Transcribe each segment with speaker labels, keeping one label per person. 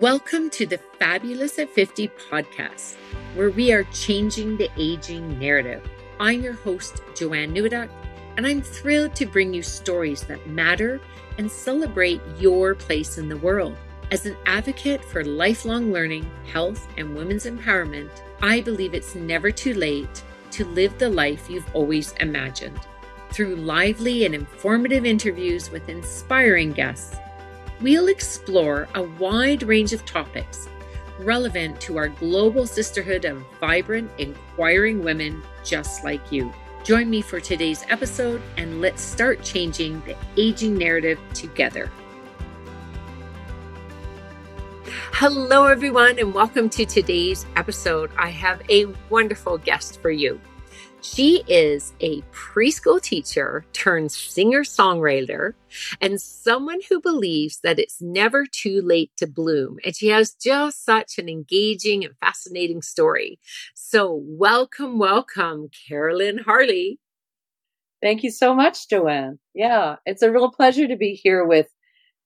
Speaker 1: Welcome to the Fabulous at 50 podcast, where we are changing the aging narrative. I'm your host, Joanne Newduck, and I'm thrilled to bring you stories that matter and celebrate your place in the world. As an advocate for lifelong learning, health, and women's empowerment, I believe it's never too late to live the life you've always imagined. Through lively and informative interviews with inspiring guests, we'll explore a wide range of topics relevant to our global sisterhood of vibrant, inquiring women just like you. Join me for today's episode and let's start changing the aging narrative together. Hello, everyone, and welcome to today's episode. I have a wonderful guest for you. She is a preschool teacher turned singer songwriter and someone who believes that it's never too late to bloom. And she has just such an engaging and fascinating story. So, welcome, welcome, Carolyn Harley.
Speaker 2: Thank you so much, Joanne. Yeah, it's a real pleasure to be here with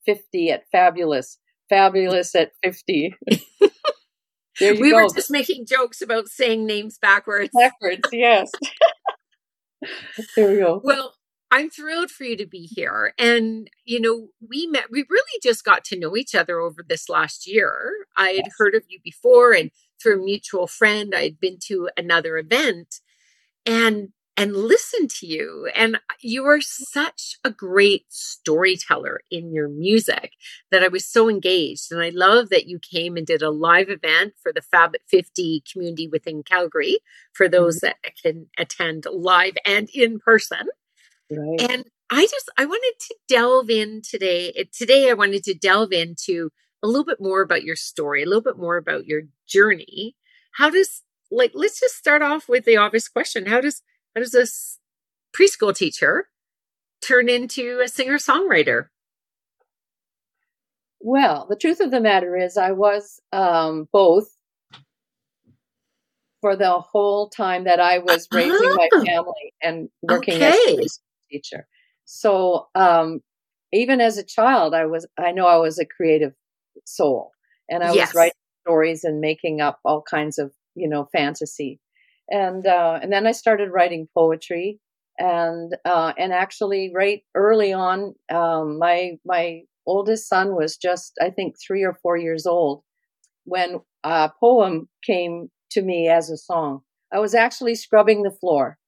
Speaker 2: 50 at Fabulous. Fabulous at 50.
Speaker 1: we go. were just making jokes about saying names backwards.
Speaker 2: Backwards, yes. there we go.
Speaker 1: Well, I'm thrilled for you to be here. And, you know, we met, we really just got to know each other over this last year. I had yes. heard of you before, and through a mutual friend, I'd been to another event. And and listen to you. And you are such a great storyteller in your music that I was so engaged. And I love that you came and did a live event for the Fab 50 community within Calgary for those mm-hmm. that can attend live and in person. Right. And I just, I wanted to delve in today. Today, I wanted to delve into a little bit more about your story, a little bit more about your journey. How does, like, let's just start off with the obvious question. How does, how does this preschool teacher turn into a singer songwriter?
Speaker 2: Well, the truth of the matter is, I was um, both for the whole time that I was raising my family and working okay. as a preschool teacher. So um, even as a child, I was I know I was a creative soul, and I yes. was writing stories and making up all kinds of you know fantasy and uh, and then I started writing poetry, and uh, and actually right early on, um, my my oldest son was just I think three or four years old when a poem came to me as a song. I was actually scrubbing the floor.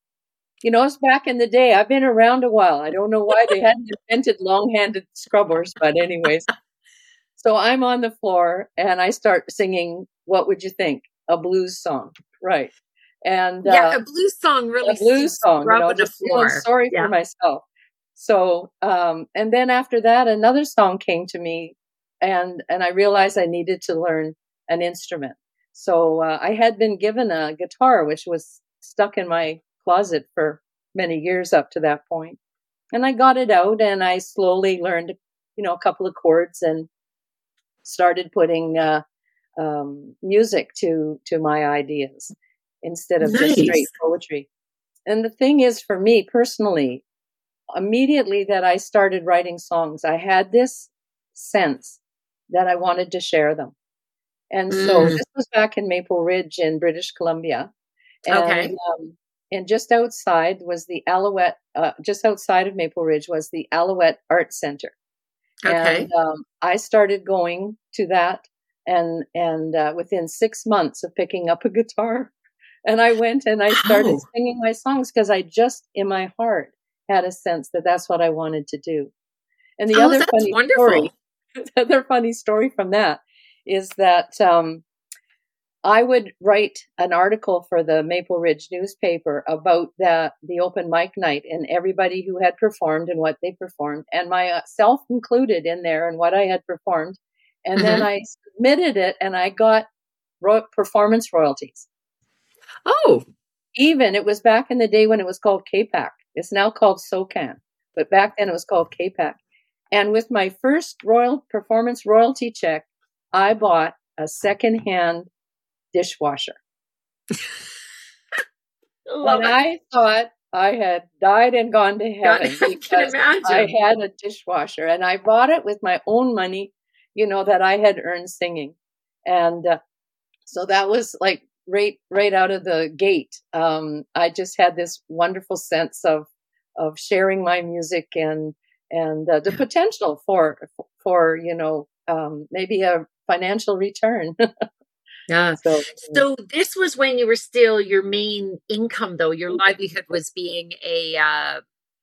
Speaker 2: You know, it's back in the day. I've been around a while. I don't know why they hadn't invented long-handed scrubbers, but anyways. So I'm on the floor and I start singing. What would you think? A blues song, right?
Speaker 1: And yeah, uh, a blues song really
Speaker 2: a blues song. You know, just feeling sorry yeah. for myself. So, um, and then after that, another song came to me, and and I realized I needed to learn an instrument. So uh, I had been given a guitar, which was stuck in my closet for many years up to that point, and I got it out, and I slowly learned, you know, a couple of chords, and started putting uh, um, music to to my ideas instead of nice. just straight poetry. And the thing is, for me personally, immediately that I started writing songs, I had this sense that I wanted to share them. And mm. so this was back in Maple Ridge in British Columbia. And, okay. Um, and just outside was the Alouette, uh, just outside of Maple Ridge was the Alouette Art Center. Okay. And um, I started going to that, and and uh, within six months of picking up a guitar, and I went and I started singing my songs because I just in my heart had a sense that that's what I wanted to do. And the oh, other funny wonderful. story, the other funny story from that is that um, I would write an article for the Maple Ridge newspaper about the the open mic night and everybody who had performed and what they performed, and myself included in there and what I had performed. And mm-hmm. then I submitted it, and I got ro- performance royalties.
Speaker 1: Oh.
Speaker 2: Even it was back in the day when it was called CAPAC. It's now called SOCAN, but back then it was called CAPAC. And with my first royal performance royalty check, I bought a secondhand dishwasher. and I thought I had died and gone to heaven
Speaker 1: God, because I,
Speaker 2: I had a dishwasher and I bought it with my own money you know, that I had earned singing. And uh, so that was like right, right out of the gate. Um, I just had this wonderful sense of, of sharing my music and, and uh, the potential for, for, you know, um, maybe a financial return.
Speaker 1: Yeah. So, so this was when you were still your main income, though. Your livelihood was being a uh,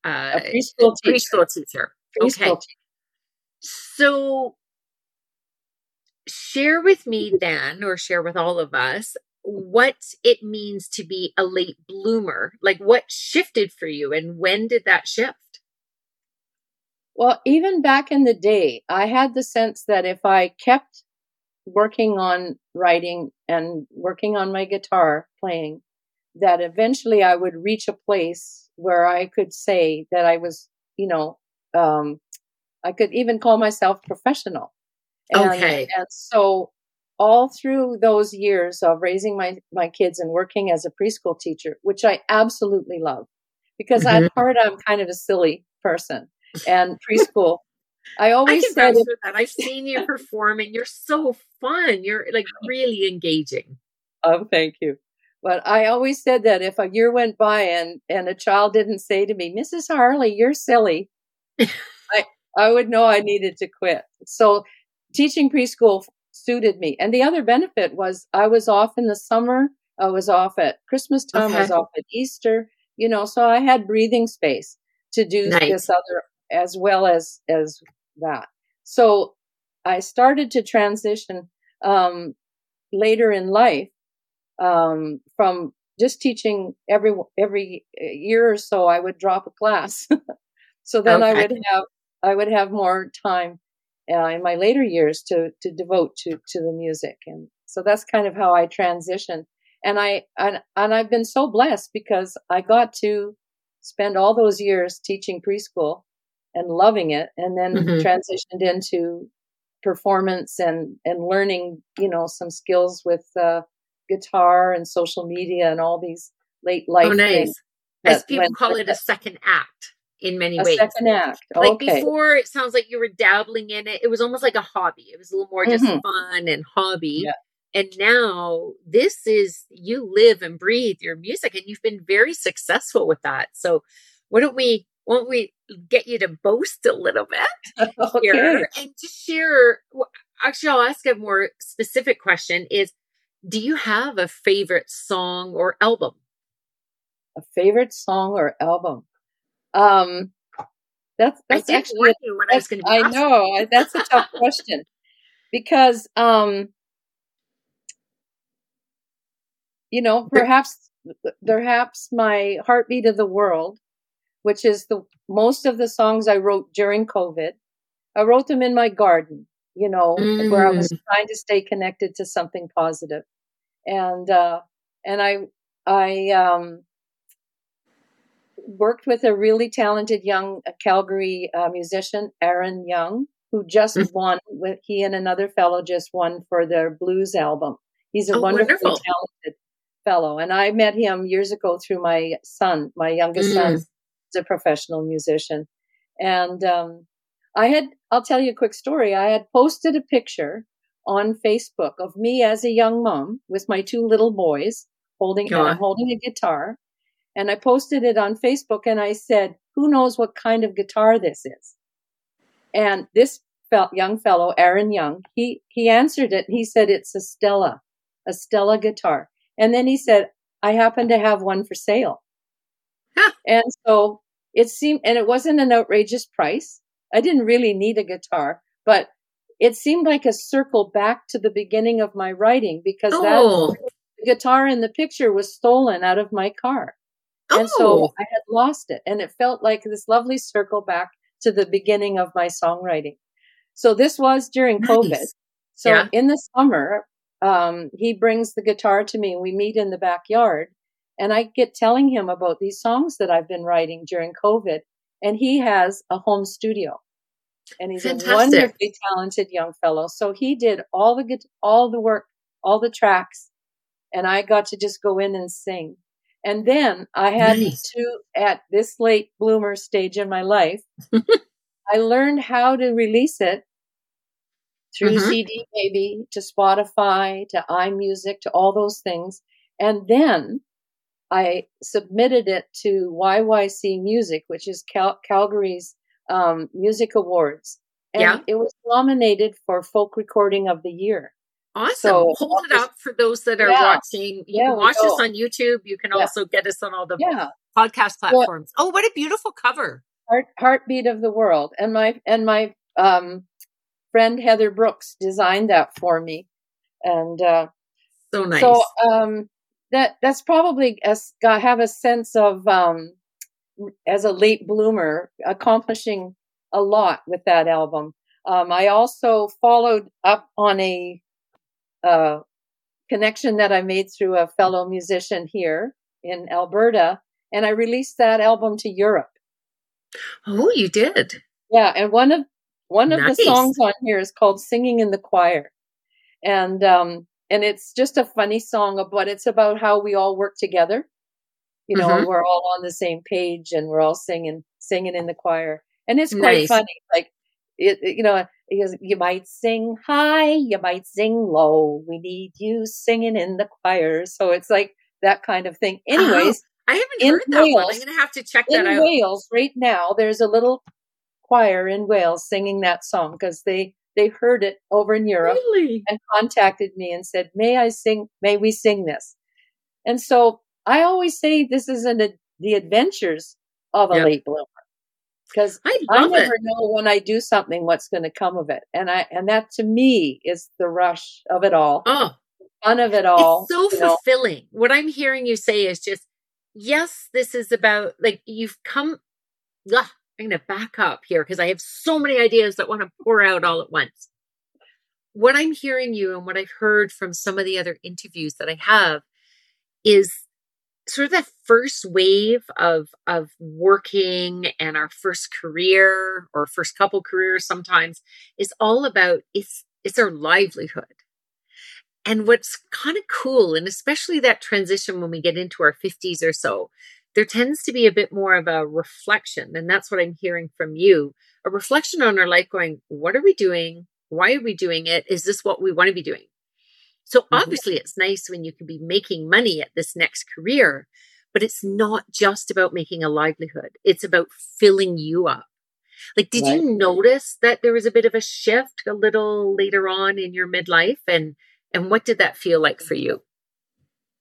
Speaker 1: uh,
Speaker 2: a preschool teacher.
Speaker 1: Preschool teacher. Preschool okay. Teacher. So, share with me then, or share with all of us, what it means to be a late bloomer. Like, what shifted for you, and when did that shift?
Speaker 2: Well, even back in the day, I had the sense that if I kept working on writing and working on my guitar playing that eventually I would reach a place where I could say that I was, you know, um, I could even call myself professional.
Speaker 1: And, okay.
Speaker 2: And so all through those years of raising my, my kids and working as a preschool teacher, which I absolutely love because mm-hmm. at heart, I'm kind of a silly person and preschool I always I
Speaker 1: vouch that. I've seen you perform, and you're so fun. You're like really engaging.
Speaker 2: Oh, thank you. But I always said that if a year went by and and a child didn't say to me, "Mrs. Harley, you're silly," I I would know I needed to quit. So teaching preschool suited me. And the other benefit was I was off in the summer. I was off at Christmas time. Okay. I was off at Easter. You know, so I had breathing space to do nice. this other as well as as that. So I started to transition um, later in life um, from just teaching every every year or so. I would drop a class, so then okay. I would have I would have more time uh, in my later years to to devote to to the music, and so that's kind of how I transitioned. And I and, and I've been so blessed because I got to spend all those years teaching preschool and loving it and then mm-hmm. transitioned into performance and and learning you know some skills with uh, guitar and social media and all these late life oh, nice.
Speaker 1: as people call it a second act in many
Speaker 2: a
Speaker 1: ways
Speaker 2: second act
Speaker 1: like okay. before it sounds like you were dabbling in it it was almost like a hobby it was a little more just mm-hmm. fun and hobby yeah. and now this is you live and breathe your music and you've been very successful with that so why don't we won't we get you to boast a little bit okay. here and to share? Actually, I'll ask a more specific question: Is do you have a favorite song or album?
Speaker 2: A favorite song or album? Um, that's that's actually
Speaker 1: what I was going to. I
Speaker 2: know that's a tough question because um, you know, perhaps perhaps my heartbeat of the world which is the most of the songs I wrote during COVID. I wrote them in my garden, you know, mm. where I was mm. trying to stay connected to something. And uh, and I I um, worked with a really talented young uh, Calgary uh, musician, Aaron Young, who just mm. won with he and another fellow just won for their blues album. He's a oh, wonderful, wonderful, talented fellow, and I met him years ago through my son, my youngest mm. son a professional musician. And um, I had, I'll tell you a quick story. I had posted a picture on Facebook of me as a young mom with my two little boys holding, and I'm holding a guitar. And I posted it on Facebook and I said, who knows what kind of guitar this is? And this young fellow, Aaron Young, he, he answered it. and He said, it's a Stella, a Stella guitar. And then he said, I happen to have one for sale. and so it seemed, and it wasn't an outrageous price. I didn't really need a guitar, but it seemed like a circle back to the beginning of my writing because oh. that guitar in the picture was stolen out of my car. Oh. And so oh. I had lost it. And it felt like this lovely circle back to the beginning of my songwriting. So this was during nice. COVID. So yeah. in the summer, um, he brings the guitar to me and we meet in the backyard and I get telling him about these songs that I've been writing during COVID. And he has a home studio. And he's Fantastic. a wonderfully talented young fellow. So he did all the good, all the work, all the tracks, and I got to just go in and sing. And then I had nice. to, at this late bloomer stage in my life, I learned how to release it through mm-hmm. CD Baby to Spotify to iMusic to all those things. And then I submitted it to YYC Music, which is Cal- Calgary's um, music awards. And yeah. it was nominated for Folk Recording of the Year.
Speaker 1: Awesome. So, Hold it up for those that are yeah. watching. You yeah, can watch us on YouTube. You can also get us on all the podcast platforms. Well, oh, what a beautiful cover.
Speaker 2: Heart, heartbeat of the world. And my and my um, friend Heather Brooks designed that for me. And uh,
Speaker 1: so nice.
Speaker 2: So um, that that's probably as I have a sense of um, as a late bloomer accomplishing a lot with that album. Um, I also followed up on a uh, connection that I made through a fellow musician here in Alberta, and I released that album to Europe.
Speaker 1: Oh, you did?
Speaker 2: Yeah, and one of one of nice. the songs on here is called "Singing in the Choir," and um, and it's just a funny song, but it's about how we all work together. You know, mm-hmm. we're all on the same page, and we're all singing singing in the choir, and it's quite nice. funny. Like it, you know, you might sing high, you might sing low. We need you singing in the choir. So it's like that kind of thing. Oh, Anyways,
Speaker 1: oh, I haven't heard that Wales, one. I'm going to have to check that
Speaker 2: in
Speaker 1: out.
Speaker 2: In Wales, right now, there's a little choir in Wales singing that song because they they heard it over in Europe
Speaker 1: really?
Speaker 2: and contacted me and said, "May I sing? May we sing this?" And so I always say this is an, the adventures of a yep. late bloomer because I, I, never it. know when I do something what's going to come of it, and I and that to me is the rush of it all.
Speaker 1: Oh,
Speaker 2: fun of it all.
Speaker 1: It's so fulfilling. Know. What I'm hearing you say is just yes, this is about like you've come. Ugh, I'm going to back up here because I have so many ideas that want to pour out all at once. What I'm hearing you and what I've heard from some of the other interviews that I have is sort of that first wave of of working and our first career or first couple careers sometimes is all about it's it's our livelihood. And what's kind of cool and especially that transition when we get into our 50s or so there tends to be a bit more of a reflection and that's what i'm hearing from you a reflection on our life going what are we doing? Why are we doing it? Is this what we want to be doing so mm-hmm. obviously it's nice when you can be making money at this next career, but it's not just about making a livelihood. It's about filling you up. Like, did right. you notice that there was a bit of a shift a little later on in your midlife? And, and what did that feel like for you?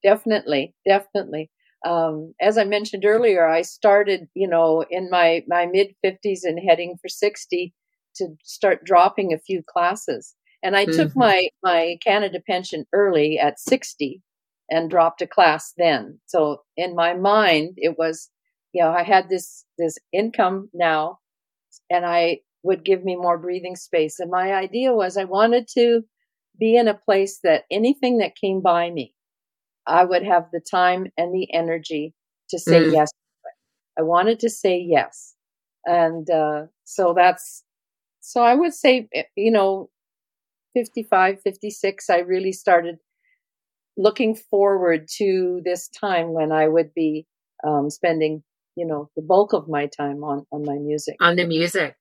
Speaker 2: Definitely. Definitely. Um, as I mentioned earlier, I started, you know, in my, my mid fifties and heading for 60 to start dropping a few classes. And I mm-hmm. took my, my Canada pension early at 60 and dropped a class then. So in my mind, it was, you know, I had this, this income now and I would give me more breathing space. And my idea was I wanted to be in a place that anything that came by me, I would have the time and the energy to say mm. yes. I wanted to say yes. And, uh, so that's, so I would say, eh, you know, 55, 56, I really started looking forward to this time when I would be um, spending, you know, the bulk of my time on, on my music.
Speaker 1: On the music.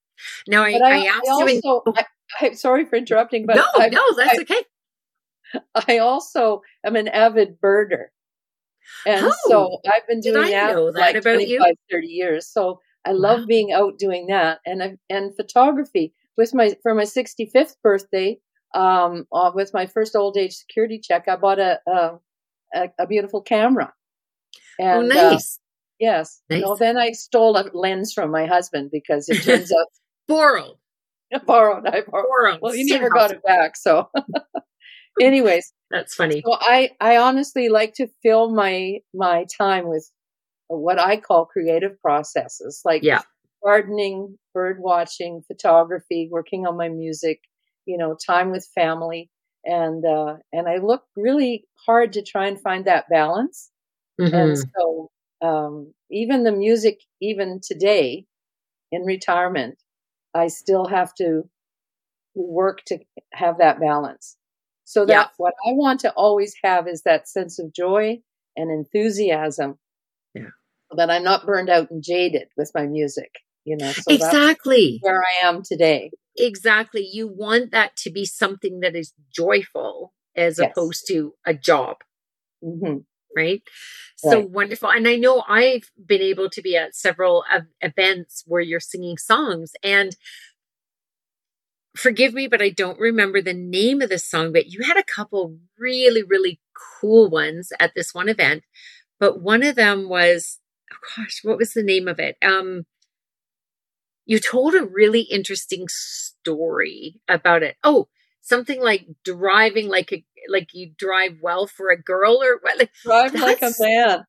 Speaker 1: Now, I, I, I asked I also, you. In-
Speaker 2: I, am sorry for interrupting, but
Speaker 1: no, I, no, that's okay.
Speaker 2: I also am an avid birder. And oh, so I've been doing that, that like about 25, you? 30 years. So I love wow. being out doing that and and photography. With my for my 65th birthday, um, uh, with my first old age security check, I bought a a, a beautiful camera.
Speaker 1: Oh, and, oh, nice. Uh,
Speaker 2: yes. Nice. Know, then I stole a lens from my husband because it turns out
Speaker 1: borrowed.
Speaker 2: borrowed. I borrowed. borrowed. Well, he never got it back. So, anyways,
Speaker 1: that's funny.
Speaker 2: So I I honestly like to fill my my time with what I call creative processes, like
Speaker 1: yeah.
Speaker 2: gardening, bird watching, photography, working on my music, you know, time with family. And, uh, and I look really hard to try and find that balance. Mm-hmm. And so, um, even the music, even today in retirement, I still have to work to have that balance. So that yeah. what I want to always have is that sense of joy and enthusiasm.
Speaker 1: Yeah.
Speaker 2: That I'm not burned out and jaded with my music, you know. So
Speaker 1: exactly
Speaker 2: where I am today.
Speaker 1: Exactly. You want that to be something that is joyful as yes. opposed to a job. Mm-hmm. Right? So right. wonderful. And I know I've been able to be at several events where you're singing songs and forgive me, but I don't remember the name of the song, but you had a couple really, really cool ones at this one event. But one of them was, oh gosh, what was the name of it? Um, you told a really interesting story about it. Oh, something like driving like a like you drive well for a girl or what? Like,
Speaker 2: drive like a man.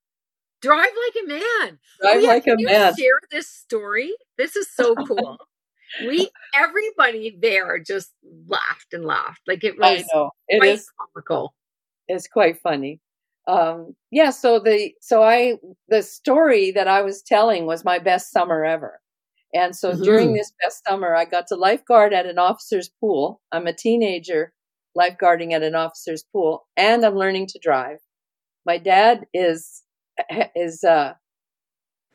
Speaker 1: Drive like a man.
Speaker 2: Drive oh, yeah, like a man.
Speaker 1: Share this story. This is so cool we everybody there just laughed and laughed. Like it was I know. It quite is, comical.
Speaker 2: It's quite funny. Um, yeah, so the so I the story that I was telling was my best summer ever. And so mm-hmm. during this best summer, I got to lifeguard at an officer's pool. I'm a teenager lifeguarding at an officer's pool, and I'm learning to drive. My dad is is uh,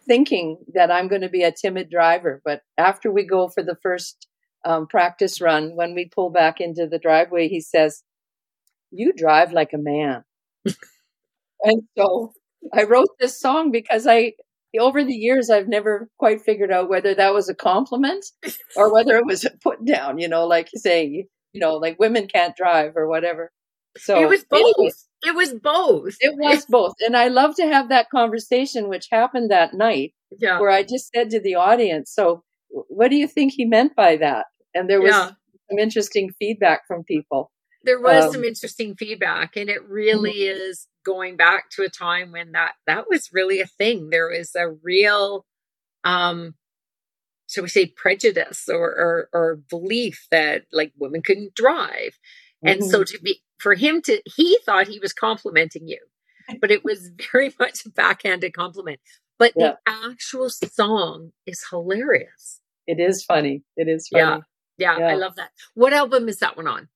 Speaker 2: thinking that I'm going to be a timid driver. But after we go for the first um, practice run, when we pull back into the driveway, he says, You drive like a man. and so I wrote this song because I, over the years, I've never quite figured out whether that was a compliment or whether it was a put down, you know, like saying, you know, like women can't drive or whatever. So
Speaker 1: it was both. Anyway, it was both.
Speaker 2: It was both. And I love to have that conversation, which happened that night, yeah. where I just said to the audience, So, what do you think he meant by that? And there was yeah. some interesting feedback from people.
Speaker 1: There was um, some interesting feedback, and it really mm-hmm. is going back to a time when that that was really a thing. There was a real, um, shall we say, prejudice or, or, or belief that like women couldn't drive, mm-hmm. and so mm-hmm. to be for him to, he thought he was complimenting you, but it was very much a backhanded compliment. But yeah. the actual song is hilarious.
Speaker 2: It is funny. It is funny.
Speaker 1: Yeah. Yeah, yeah. I love that. What album is that one on?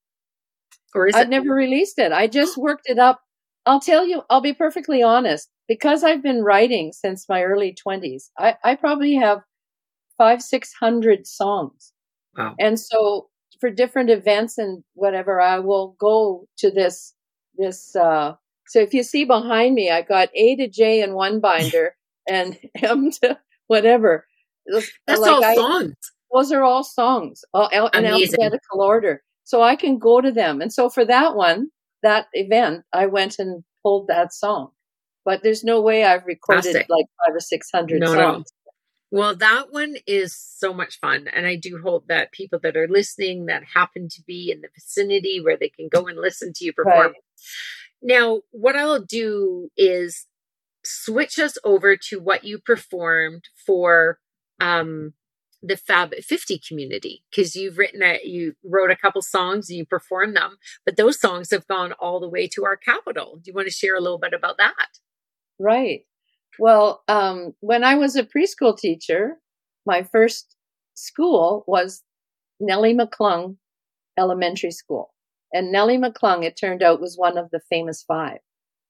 Speaker 2: Or is I've it- never released it. I just worked it up. I'll tell you, I'll be perfectly honest. Because I've been writing since my early 20s, I, I probably have five, 600 songs. Wow. And so for different events and whatever, I will go to this this. Uh, so if you see behind me, I've got A to J in one binder and M to whatever.
Speaker 1: That's like all I, songs.
Speaker 2: Those are all songs, all in alphabetical order. So I can go to them. And so for that one, that event, I went and pulled that song. But there's no way I've recorded Fantastic. like five or six hundred no, songs. No.
Speaker 1: Well, that one is so much fun. And I do hope that people that are listening that happen to be in the vicinity where they can go and listen to you perform. Right. Now, what I'll do is switch us over to what you performed for um, the Fab 50 community because you've written a, you wrote a couple songs and you performed them, but those songs have gone all the way to our capital. Do you want to share a little bit about that?
Speaker 2: Right. Well, um, when I was a preschool teacher, my first school was Nellie McClung Elementary School. And Nellie McClung, it turned out, was one of the famous 5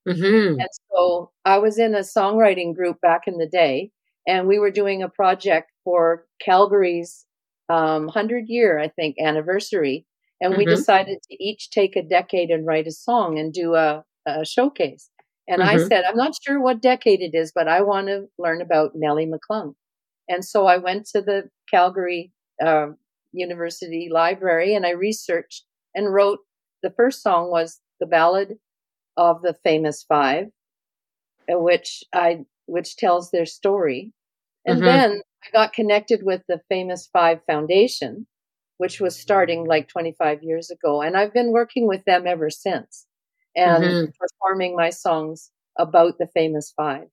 Speaker 2: mm-hmm. And so I was in a songwriting group back in the day, and we were doing a project for Calgary's um, 100 year, I think, anniversary. And mm-hmm. we decided to each take a decade and write a song and do a, a showcase. And mm-hmm. I said, I'm not sure what decade it is, but I want to learn about Nellie McClung. And so I went to the Calgary uh, University Library and I researched and wrote the first song was the Ballad of the Famous Five, which I which tells their story. And mm-hmm. then I got connected with the Famous Five Foundation, which was starting like 25 years ago. And I've been working with them ever since and mm-hmm. performing my songs about the famous five.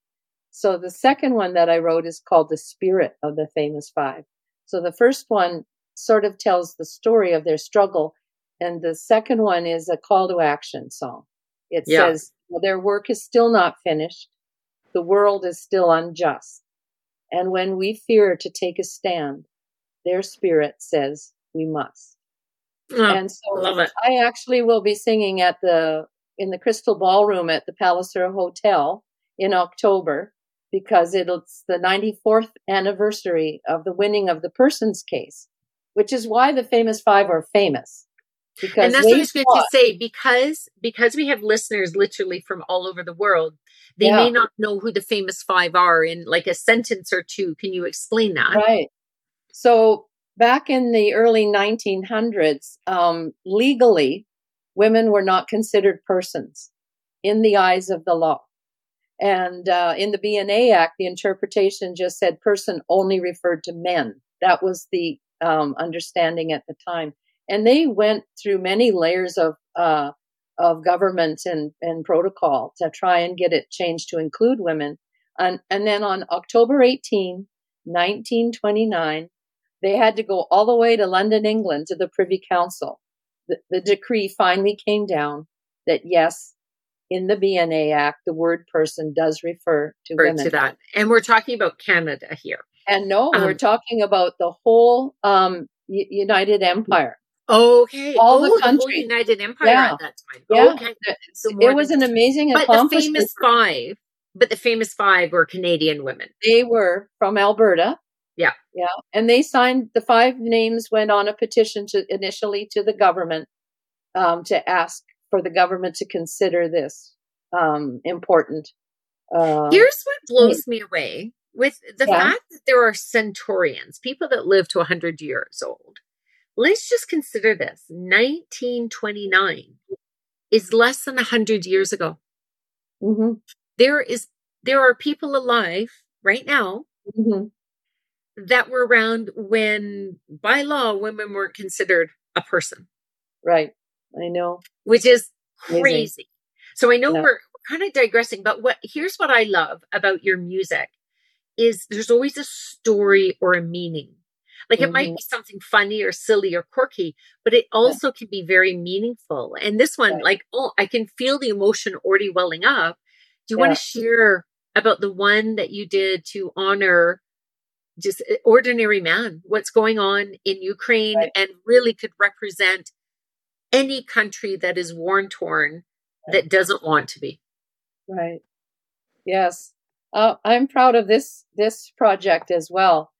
Speaker 2: So the second one that I wrote is called The Spirit of the Famous Five. So the first one sort of tells the story of their struggle, and the second one is a call to action song. It yeah. says, well, Their work is still not finished, the world is still unjust. And when we fear to take a stand, their spirit says we must. Oh, and so I actually will be singing at the in the Crystal Ballroom at the Palliser Hotel in October because it's the 94th anniversary of the winning of the Persons case. which is why the famous five are famous.
Speaker 1: Because and that's what I was going to say because because we have listeners literally from all over the world, they yeah. may not know who the famous five are in like a sentence or two. Can you explain that?
Speaker 2: Right. So back in the early 1900s, um, legally, women were not considered persons in the eyes of the law. And uh, in the BNA Act, the interpretation just said person only referred to men. That was the um, understanding at the time. And they went through many layers of uh, of government and, and protocol to try and get it changed to include women. And, and then on October 18, 1929, they had to go all the way to London, England to the Privy Council. The, the decree finally came down that yes, in the BNA Act, the word person does refer to refer women.
Speaker 1: To that. And we're talking about Canada here.
Speaker 2: And no, um, we're talking about the whole um, United Empire.
Speaker 1: Okay. All oh, the countries. The United Empire yeah. at that time. Yeah. Okay.
Speaker 2: So it was an amazing
Speaker 1: but accomplishment. the famous five, but the famous five were Canadian women.
Speaker 2: They were from Alberta.
Speaker 1: Yeah.
Speaker 2: Yeah. And they signed the five names went on a petition to initially to the government um, to ask for the government to consider this um, important.
Speaker 1: Uh, Here's what blows me away with the yeah. fact that there are centurions, people that live to 100 years old. Let's just consider this 1929 is less than 100 years ago. Mm-hmm. There is there are people alive right now mm-hmm. that were around when by law women weren't considered a person.
Speaker 2: Right. I know.
Speaker 1: Which is crazy. Amazing. So I know yeah. we're, we're kind of digressing, but what here's what I love about your music is there's always a story or a meaning. Like it mm-hmm. might be something funny or silly or quirky, but it also yeah. can be very meaningful. And this one, right. like, oh, I can feel the emotion already welling up. Do you yeah. want to share about the one that you did to honor just eh, ordinary man, what's going on in Ukraine right. and really could represent any country that is war torn that doesn't want to be.
Speaker 2: Right. Yes. Uh, I'm proud of this this project as well.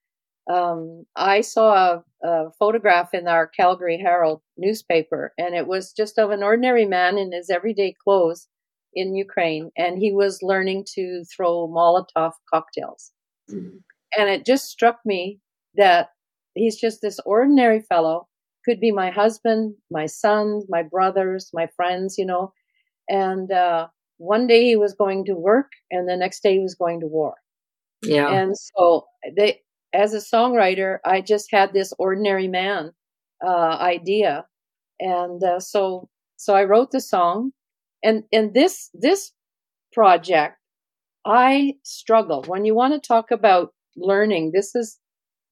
Speaker 2: Um, I saw a, a, photograph in our Calgary Herald newspaper, and it was just of an ordinary man in his everyday clothes in Ukraine, and he was learning to throw Molotov cocktails. Mm-hmm. And it just struck me that he's just this ordinary fellow could be my husband, my sons, my brothers, my friends, you know. And uh, one day he was going to work, and the next day he was going to war. Yeah. And so they, as a songwriter, I just had this ordinary man uh, idea, and uh, so so I wrote the song, and and this this project, I struggle when you want to talk about learning. This is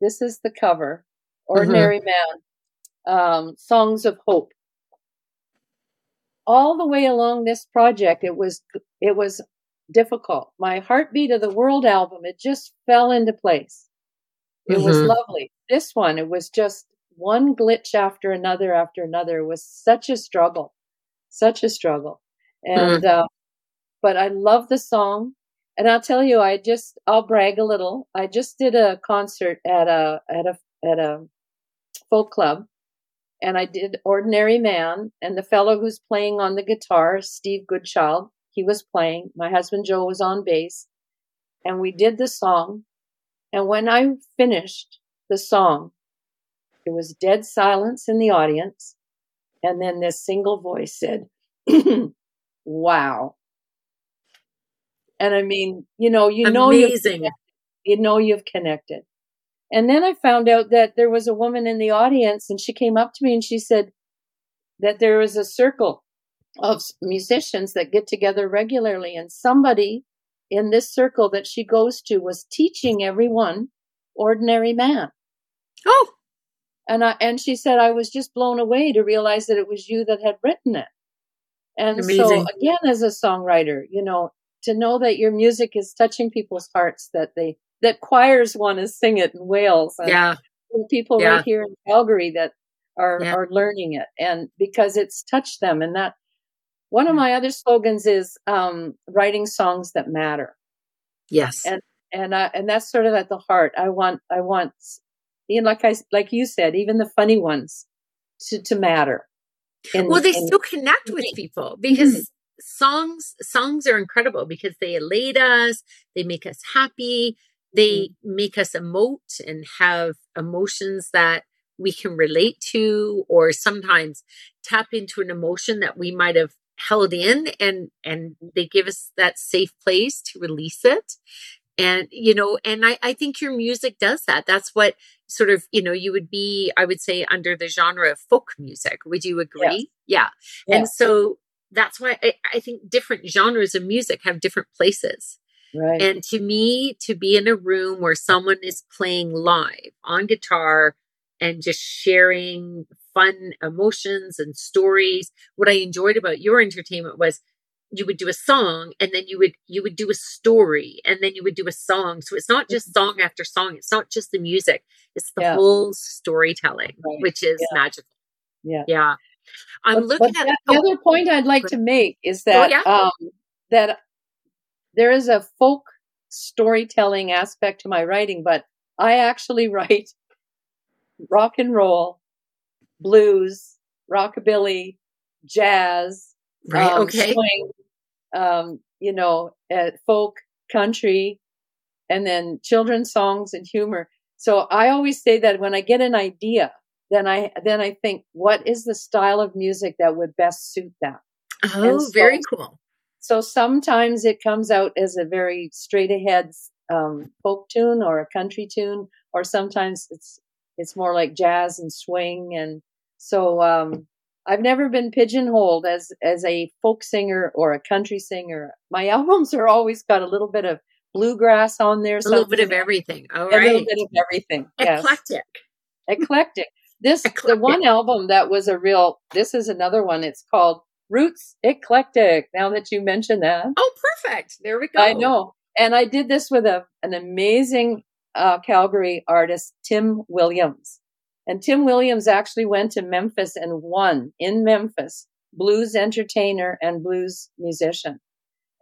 Speaker 2: this is the cover, mm-hmm. ordinary mm-hmm. man um, songs of hope. All the way along this project, it was it was difficult. My heartbeat of the world album, it just fell into place. It mm-hmm. was lovely. This one, it was just one glitch after another after another. It was such a struggle, such a struggle. And mm. uh, but I love the song. And I'll tell you, I just I'll brag a little. I just did a concert at a at a at a folk club and I did Ordinary Man. And the fellow who's playing on the guitar, Steve Goodchild, he was playing. My husband Joe was on bass. And we did the song. And when I finished the song, there was dead silence in the audience. And then this single voice said, Wow. And I mean, you know, you Amazing. know, you know, you've connected. And then I found out that there was a woman in the audience and she came up to me and she said that there is a circle of musicians that get together regularly and somebody in this circle that she goes to was teaching everyone ordinary man.
Speaker 1: Oh.
Speaker 2: And I and she said I was just blown away to realize that it was you that had written it. And Amazing. so again as a songwriter, you know, to know that your music is touching people's hearts that they that choirs want to sing it in Wales.
Speaker 1: And yeah.
Speaker 2: People yeah. right here in Calgary that are, yeah. are learning it and because it's touched them. And that one of my other slogans is um, writing songs that matter.
Speaker 1: Yes.
Speaker 2: And, and, I, and that's sort of at the heart. I want, I want you know, like I like you said, even the funny ones to to matter.
Speaker 1: In, well, they in, still connect with people because mm-hmm. songs songs are incredible because they elate us, they make us happy, they mm-hmm. make us emote and have emotions that we can relate to or sometimes tap into an emotion that we might have held in and and they give us that safe place to release it. And you know and i i think your music does that. That's what sort of you know you would be i would say under the genre of folk music. Would you agree? Yeah, yeah. and so that's why I, I think different genres of music have different places. Right. And to me, to be in a room where someone is playing live on guitar and just sharing fun emotions and stories. What I enjoyed about your entertainment was you would do a song and then you would you would do a story and then you would do a song so it's not just mm-hmm. song after song it's not just the music it's the yeah. whole storytelling right. which is yeah. magical
Speaker 2: yeah
Speaker 1: yeah i'm
Speaker 2: but,
Speaker 1: looking
Speaker 2: but
Speaker 1: at
Speaker 2: the oh, other point i'd like to make is oh, that oh, yeah? um that there is a folk storytelling aspect to my writing but i actually write rock and roll, blues, rockabilly, jazz,
Speaker 1: right? Um, okay, swing,
Speaker 2: um, you know, uh, folk, country, and then children's songs and humor. So I always say that when I get an idea, then I then I think, what is the style of music that would best suit that?
Speaker 1: Oh, so, very cool.
Speaker 2: So sometimes it comes out as a very straight ahead um, folk tune or a country tune, or sometimes it's it's more like jazz and swing. And so um, I've never been pigeonholed as as a folk singer or a country singer. My albums are always got a little bit of bluegrass on there,
Speaker 1: a little bit of everything. All right, a
Speaker 2: little bit of everything.
Speaker 1: Eclectic.
Speaker 2: Yes. Eclectic. This Eclectic. the one album that was a real. This is another one. It's called Roots Eclectic. Now that you mention that.
Speaker 1: Oh, perfect. There we go.
Speaker 2: I know. And I did this with a an amazing uh, Calgary artist Tim Williams. And Tim Williams actually went to Memphis and won in Memphis blues entertainer and blues musician.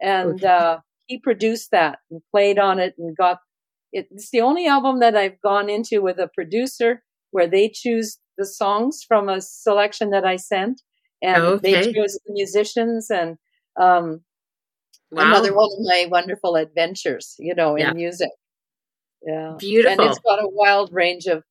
Speaker 2: And okay. uh, he produced that and played on it and got it. It's the only album that I've gone into with a producer where they choose the songs from a selection that I sent and okay. they chose the musicians and um, wow. another one of my wonderful adventures, you know, in yeah. music. Yeah.
Speaker 1: Beautiful.
Speaker 2: And it's got a wild range of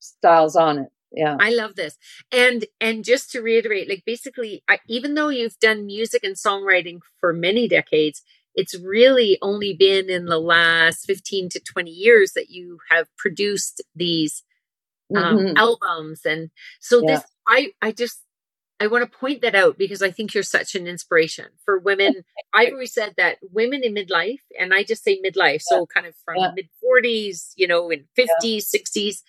Speaker 2: styles on it. Yeah.
Speaker 1: I love this. And and just to reiterate, like basically I, even though you've done music and songwriting for many decades, it's really only been in the last 15 to 20 years that you have produced these um, mm-hmm. albums and so yeah. this I I just I want to point that out because I think you're such an inspiration for women. I've always said that women in midlife, and I just say midlife, so kind of from yeah. mid 40s, you know, in 50s, yeah. 60s,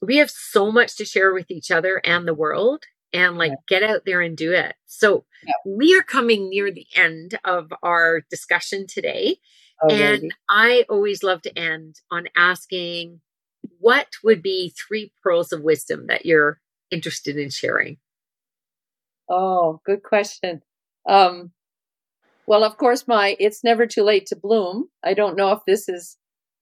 Speaker 1: we have so much to share with each other and the world and like yeah. get out there and do it. So we are coming near the end of our discussion today. Oh, and baby. I always love to end on asking what would be three pearls of wisdom that you're interested in sharing?
Speaker 2: Oh, good question. Um, well, of course, my it's never too late to bloom. I don't know if this is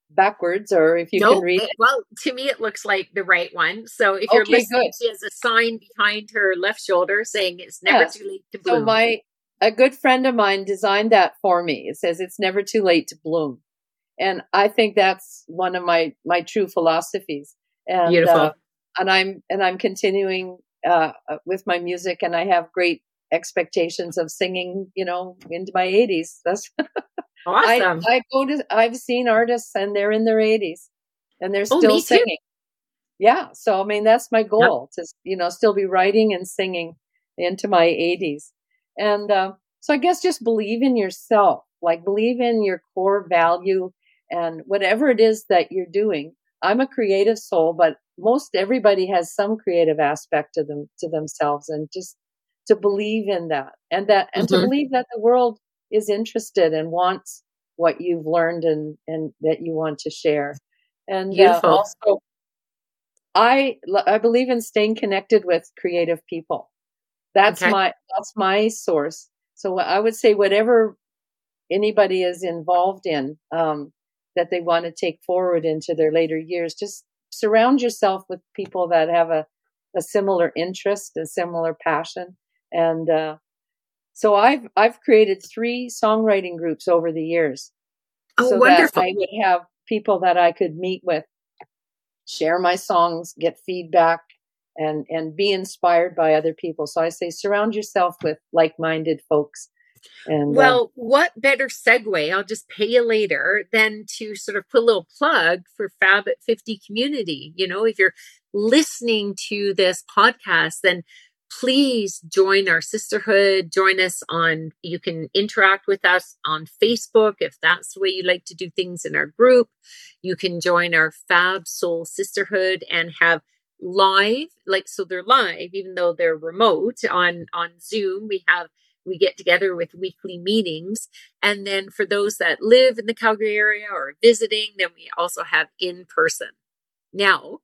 Speaker 2: backwards or if you can read it.
Speaker 1: Well, to me, it looks like the right one. So if you're listening, good. she has a sign behind her left shoulder saying it's never too late to bloom.
Speaker 2: So my a good friend of mine designed that for me. It says it's never too late to bloom, and I think that's one of my my true philosophies. And,
Speaker 1: Beautiful. Uh,
Speaker 2: and I'm and I'm continuing uh, uh, with my music, and I have great expectations of singing. You know, into my 80s. That's
Speaker 1: awesome.
Speaker 2: I, I, go to. I've seen artists, and they're in their 80s, and they're oh, still oh, singing. Too. Yeah, so I mean that's my goal yep. to you know still be writing and singing into my 80s, and uh, so I guess just believe in yourself, like believe in your core value and whatever it is that you're doing. I'm a creative soul, but most everybody has some creative aspect to them to themselves and just to believe in that and that and mm-hmm. to believe that the world is interested and wants what you've learned and and that you want to share and uh, also i i believe in staying connected with creative people that's okay. my that's my source so i would say whatever anybody is involved in um, that they want to take forward into their later years just surround yourself with people that have a, a similar interest, a similar passion. And uh, so I've I've created three songwriting groups over the years.
Speaker 1: Oh, so wonderful.
Speaker 2: that I would have people that I could meet with, share my songs, get feedback, and and be inspired by other people. So I say surround yourself with like-minded folks.
Speaker 1: And uh well, uh, what better segue? I'll just pay you later than to sort of put a little plug for Fab at 50 community. You know, if you're listening to this podcast, then please join our sisterhood. Join us on, you can interact with us on Facebook if that's the way you like to do things in our group. You can join our Fab Soul Sisterhood and have live, like, so they're live, even though they're remote on, on Zoom. We have, we get together with weekly meetings. And then for those that live in the Calgary area or visiting, then we also have in person. Now,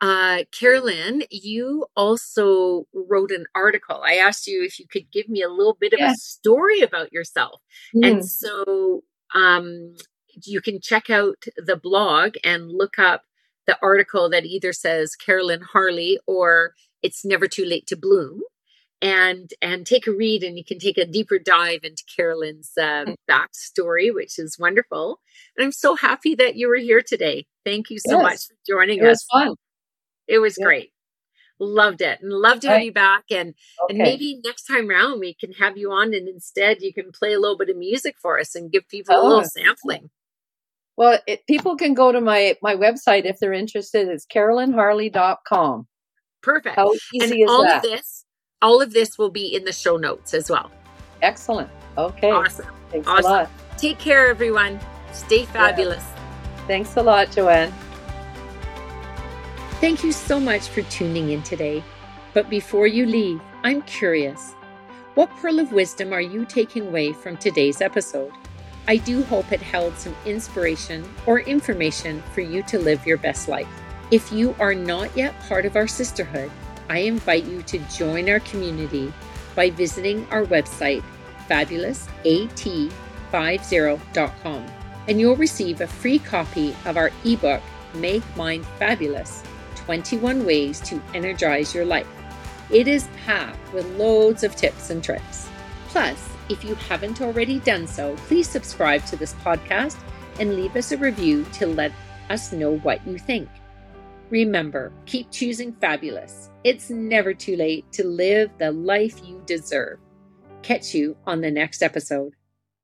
Speaker 1: uh, Carolyn, you also wrote an article. I asked you if you could give me a little bit of yes. a story about yourself. Mm. And so um, you can check out the blog and look up the article that either says Carolyn Harley or It's Never Too Late to Bloom. And and take a read, and you can take a deeper dive into Carolyn's uh, backstory, which is wonderful. And I'm so happy that you were here today. Thank you so yes. much for joining
Speaker 2: it us. It was fun.
Speaker 1: It was yeah. great. Loved it and love to have right. you back. And, okay. and maybe next time round we can have you on and instead you can play a little bit of music for us and give people oh. a little sampling.
Speaker 2: Well, it, people can go to my, my website if they're interested. It's carolynharley.com.
Speaker 1: Perfect. How easy and is all that? of this, all of this will be in the show notes as well.
Speaker 2: Excellent. Okay.
Speaker 1: Awesome. Thanks awesome. a lot. Take care, everyone. Stay fabulous.
Speaker 2: Yeah. Thanks a lot, Joanne.
Speaker 1: Thank you so much for tuning in today. But before you leave, I'm curious. What pearl of wisdom are you taking away from today's episode? I do hope it held some inspiration or information for you to live your best life. If you are not yet part of our sisterhood, I invite you to join our community by visiting our website, fabulousat50.com, and you'll receive a free copy of our ebook, Make Mine Fabulous 21 Ways to Energize Your Life. It is packed with loads of tips and tricks. Plus, if you haven't already done so, please subscribe to this podcast and leave us a review to let us know what you think. Remember, keep choosing fabulous. It's never too late to live the life you deserve. Catch you on the next episode.